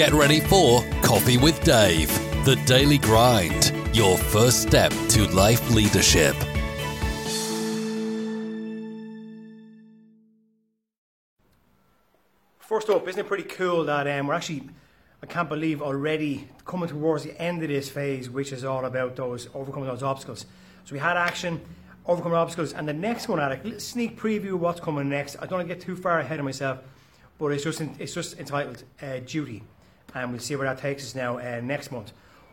Get ready for Coffee with Dave, the daily grind, your first step to life leadership. First up, isn't it pretty cool that um, we're actually, I can't believe already coming towards the end of this phase, which is all about those overcoming those obstacles. So we had action, overcoming obstacles, and the next one, a sneak preview of what's coming next. I don't want to get too far ahead of myself, but it's just it's just entitled uh, Duty, and we'll see where that takes us now uh, next month.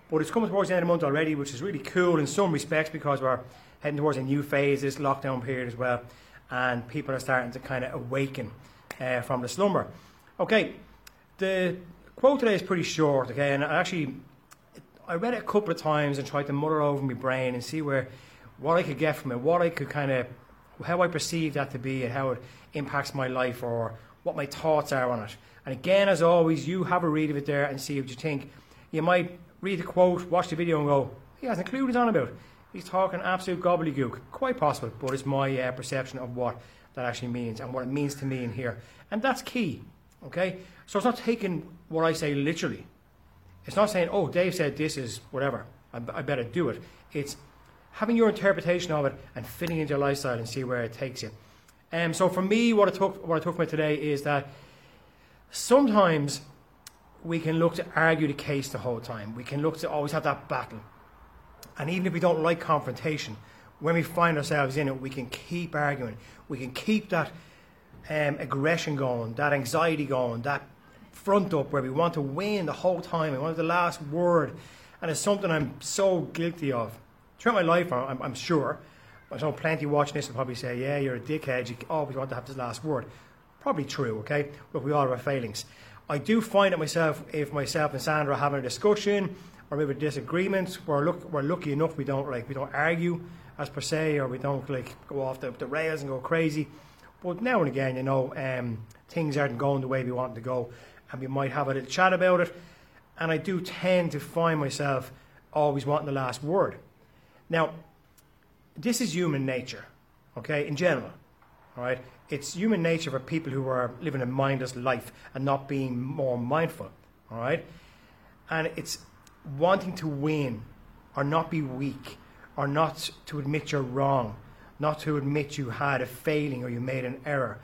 But it's coming towards the end of the month already, which is really cool in some respects because we're heading towards a new phase, this lockdown period as well, and people are starting to kind of awaken uh, from the slumber. Okay, the quote today is pretty short, okay, and I actually I read it a couple of times and tried to mutter over my brain and see where what I could get from it, what I could kind of how I perceive that to be and how it impacts my life or what my thoughts are on it. And again, as always, you have a read of it there and see what you think. You might read the quote, watch the video, and go, he hasn't a clue what he's on about. He's talking absolute gobbledygook. Quite possible, but it's my uh, perception of what that actually means and what it means to me in here. And that's key. Okay? So it's not taking what I say literally. It's not saying, oh, Dave said this is whatever, I, I better do it. It's having your interpretation of it and fitting into your lifestyle and see where it takes you. Um, so for me, what I took, what I took from it today is that sometimes we can look to argue the case the whole time. We can look to always have that battle. And even if we don't like confrontation, when we find ourselves in it, we can keep arguing. We can keep that um, aggression going, that anxiety going, that front up where we want to win the whole time. We want the last word. And it's something I'm so guilty of. Throughout my life, I'm, I'm sure. I know plenty watching this will probably say, yeah, you're a dickhead. You always want to have the last word. Probably true, okay? But we all have our failings. I do find it myself, if myself and Sandra are having a discussion or maybe a disagreement, we're, look, we're lucky enough we don't like we don't argue as per se, or we don't like go off the, the rails and go crazy. But now and again, you know, um, things aren't going the way we want them to go, and we might have a little chat about it. And I do tend to find myself always wanting the last word. Now, this is human nature, okay, in general, all right? It's human nature for people who are living a mindless life and not being more mindful, all right? And it's wanting to win or not be weak or not to admit you're wrong, not to admit you had a failing or you made an error.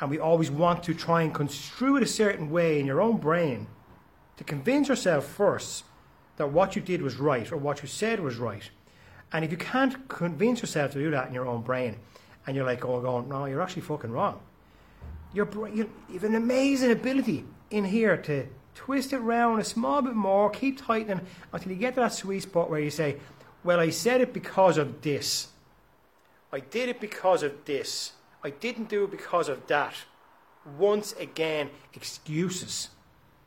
And we always want to try and construe it a certain way in your own brain to convince yourself first that what you did was right or what you said was right. And if you can't convince yourself to do that in your own brain, and you're like, oh, going, no, you're actually fucking wrong. You're, you have an amazing ability in here to twist it round a small bit more, keep tightening until you get to that sweet spot where you say, well, I said it because of this. I did it because of this. I didn't do it because of that. Once again, excuses.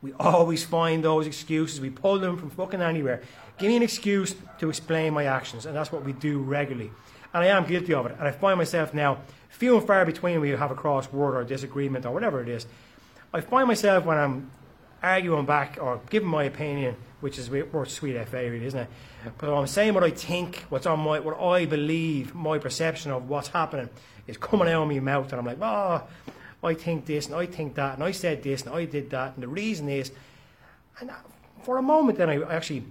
We always find those excuses. We pull them from fucking anywhere. Give me an excuse to explain my actions, and that's what we do regularly. And I am guilty of it. And I find myself now few and far between we have a cross word or disagreement or whatever it is. I find myself when I'm arguing back or giving my opinion, which is more sweet FA, really, isn't it? But I'm saying what I think, what's on my, what I believe, my perception of what's happening is coming out of my mouth, and I'm like, oh, I think this, and I think that, and I said this, and I did that, and the reason is, and for a moment, then I actually,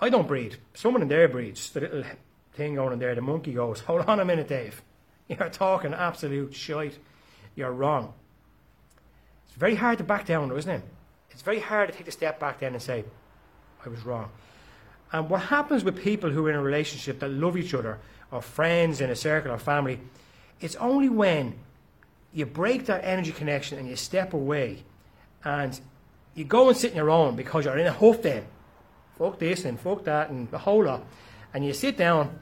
I don't breathe. Someone in there breathes. The little thing going in there, the monkey goes, hold on a minute, Dave. You're talking absolute shite. You're wrong. It's very hard to back down, isn't it? It's very hard to take a step back then and say, I was wrong. And what happens with people who are in a relationship that love each other, or friends in a circle or family, it's only when you break that energy connection and you step away and you go and sit in your own because you're in a huff then. Fuck this and fuck that and the whole lot. And you sit down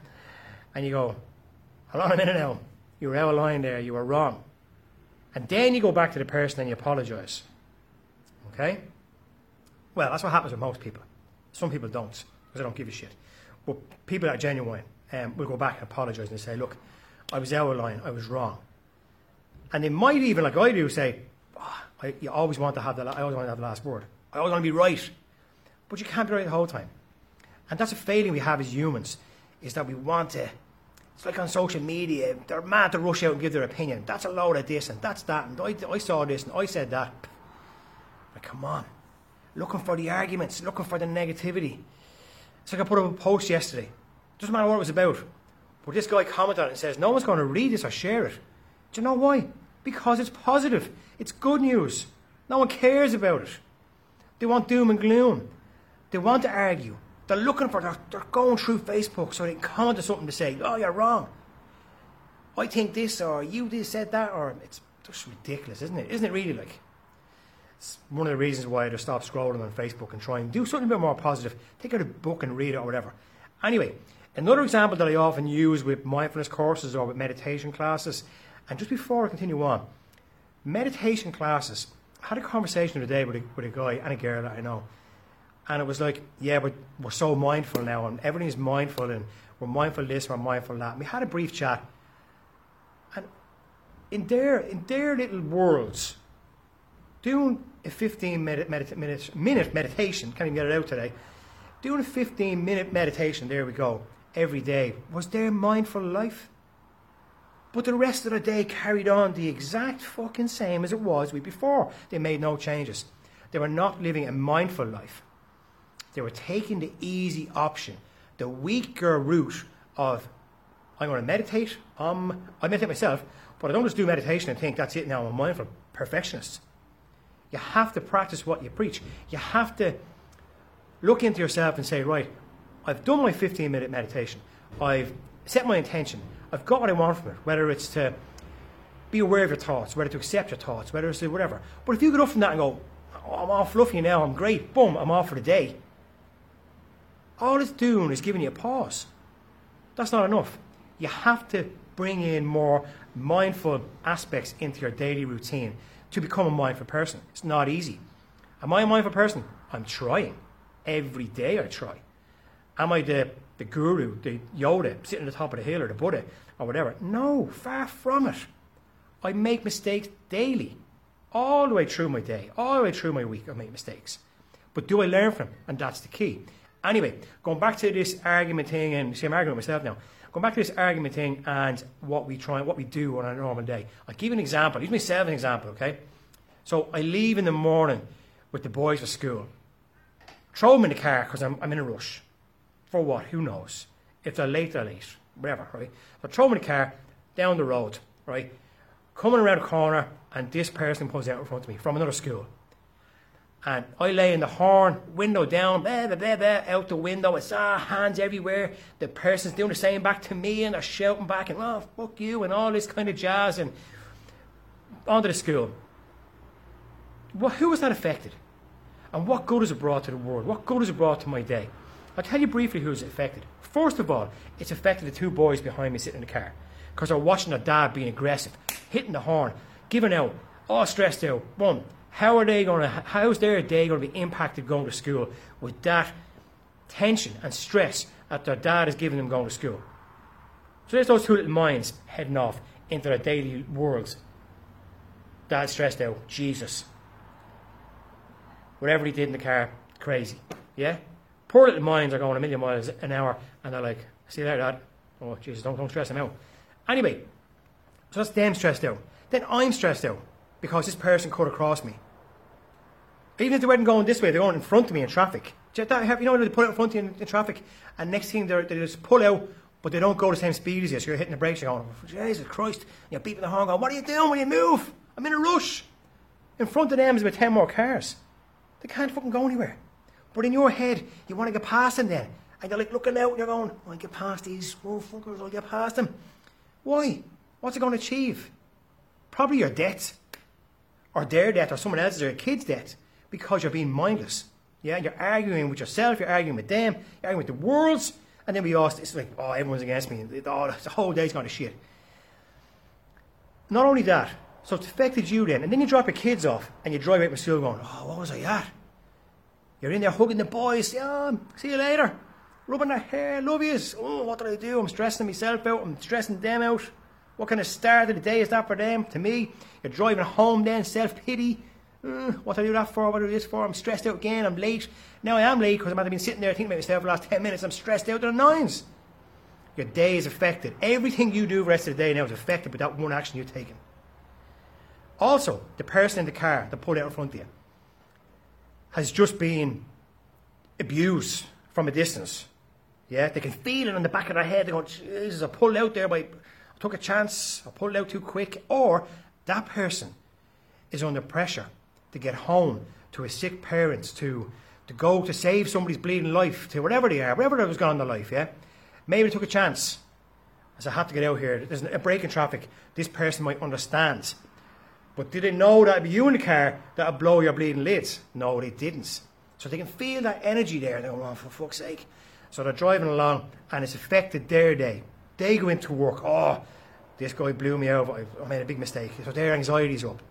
and you go, hold on a minute now. You were out of line there. You were wrong. And then you go back to the person and you apologize. Okay? Well, that's what happens with most people. Some people don't because they don't give a shit. But people that are genuine um, will go back and apologize and say, look, I was out of line. I was wrong. And they might even, like I do, say, oh, I, you always want to have the, I always want to have the last word. I always want to be right. But you can't be right the whole time. And that's a failing we have as humans, is that we want to. It's like on social media, they're mad to rush out and give their opinion. That's a load of this and that's that, and I, I saw this and I said that. Like, come on. looking for the arguments, looking for the negativity. It's like I put up a post yesterday. Doesn't matter what it was about. But this guy commented on it and says, No one's going to read this or share it. Do you know why? Because it's positive. It's good news. No one cares about it. They want doom and gloom. They want to argue. They're looking for, they're, they're going through Facebook so they can comment on something to say, oh, you're wrong. I think this, or you just said that, or it's just ridiculous, isn't it? Isn't it really like? It's one of the reasons why I just stop scrolling on Facebook and try and do something a bit more positive. Take out a book and read it or whatever. Anyway, another example that I often use with mindfulness courses or with meditation classes, and just before I continue on, meditation classes. I had a conversation today with a, with a guy and a girl that I know and it was like, yeah, but we're so mindful now, and everything's mindful, and we're mindful this, we're mindful that. And we had a brief chat, and in their in their little worlds, doing a 15 minute, medita- minute, minute meditation, can't even get it out today, doing a 15 minute meditation, there we go, every day, was their mindful life. But the rest of the day carried on the exact fucking same as it was week before. They made no changes. They were not living a mindful life. They were taking the easy option, the weaker route of I'm going to meditate. Um, I meditate myself, but I don't just do meditation and think that's it now. I'm a mindful perfectionist. You have to practice what you preach. You have to look into yourself and say, right, I've done my 15 minute meditation. I've set my intention. I've got what I want from it, whether it's to be aware of your thoughts, whether to accept your thoughts, whether it's to whatever. But if you get up from that and go, oh, I'm all fluffy now, I'm great, boom, I'm off for the day, all it's doing is giving you a pause. That's not enough. You have to bring in more mindful aspects into your daily routine to become a mindful person. It's not easy. Am I a mindful person? I'm trying. Every day I try. Am I the, the guru, the Yoda, sitting at the top of the hill or the Buddha or whatever? No, far from it. I make mistakes daily. All the way through my day, all the way through my week, I make mistakes. But do I learn from them? And that's the key. Anyway, going back to this argument thing, and see, I'm arguing myself now. Going back to this argument thing and what we try, what we do on a normal day. I'll give you an example. Use myself an example, okay? So I leave in the morning with the boys for school. Throw them in the car because I'm, I'm in a rush. For what? Who knows? If they're late, late. Whatever, right? So throw in the car, down the road, right? Coming around the corner, and this person pulls out in front of me from another school. And I lay in the horn, window down, blah, blah, blah, blah, out the window. It's ah, hands everywhere. The person's doing the same back to me and they're shouting back and, oh, fuck you, and all this kind of jazz. And onto the school. Well, who was that affected? And what good has it brought to the world? What good has it brought to my day? I'll tell you briefly who's affected. First of all, it's affected the two boys behind me sitting in the car because they're watching their dad being aggressive, hitting the horn, giving out, oh, all stressed out. One, how are they going to? How's their day going to be impacted going to school with that tension and stress that their dad is giving them going to school? So there's those two little minds heading off into their daily worlds. Dad stressed out. Jesus. Whatever he did in the car, crazy. Yeah? Poor little minds are going a million miles an hour and they're like, see there, Dad. Oh, Jesus, don't, don't stress him out. Anyway, so that's them stressed out. Then I'm stressed out because this person cut across me. Even if they weren't going this way, they're going in front of me in traffic. You know, they put out in front of you in, in traffic, and next thing they just pull out, but they don't go the same speed as you. So you're hitting the brakes, you're going, Jesus Christ, you're beeping the horn, going, What are you doing when you move? I'm in a rush. In front of them is about 10 more cars. They can't fucking go anywhere. But in your head, you want to get past them then. And you're like looking out and you're going, I'll get past these motherfuckers, I'll get past them. Why? What's it going to achieve? Probably your debt or their death or someone else's or your kid's death because you're being mindless. Yeah, you're arguing with yourself, you're arguing with them, you're arguing with the worlds, and then we ask, it's like, oh, everyone's against me. Oh, the whole day's gone to shit. Not only that, so it's affected you then, and then you drop your kids off and you drive out with school going, oh, what was I at? You're in there hugging the boys, yeah, see you later. Rubbing their hair, love yous. Oh, what did I do? I'm stressing myself out, I'm stressing them out. What kind of start of the day is that for them? To me, you're driving home then, self pity. Uh, what do I do that for? What do I do this for? I'm stressed out again. I'm late. Now I am late because I might have been sitting there thinking about myself for the last 10 minutes. I'm stressed out to the nines. Your day is affected. Everything you do the rest of the day now is affected by that one action you're taking. Also, the person in the car that pulled out in front of you. Has just been abused from a distance. Yeah, they can feel it in the back of their head. They go, Jesus, I pulled out there by, I took a chance, I pulled out too quick. Or that person is under pressure to get home to his sick parents, to, to go to save somebody's bleeding life, to whatever they are, whatever that was going on in their life, yeah? Maybe they took a chance. As I had to get out here, there's a break in traffic. This person might understand. But did they know that it'd be you in the car that would blow your bleeding lids? No, they didn't. So they can feel that energy there. They're going, oh, for fuck's sake. So they're driving along and it's affected their day. They go into work, oh, this guy blew me over. I made a big mistake. So their anxiety's up.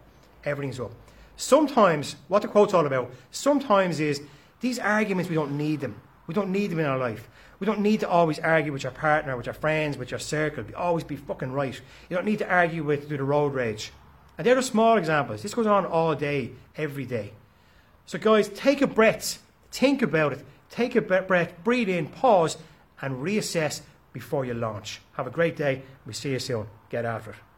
Everything's up. Sometimes, what the quote's all about, sometimes is these arguments, we don't need them. We don't need them in our life. We don't need to always argue with your partner, with your friends, with your circle. Always be fucking right. You don't need to argue with through the road rage. And they're the small examples. This goes on all day, every day. So, guys, take a breath, think about it, take a breath, breathe in, pause, and reassess before you launch. Have a great day. We see you soon. Get after it.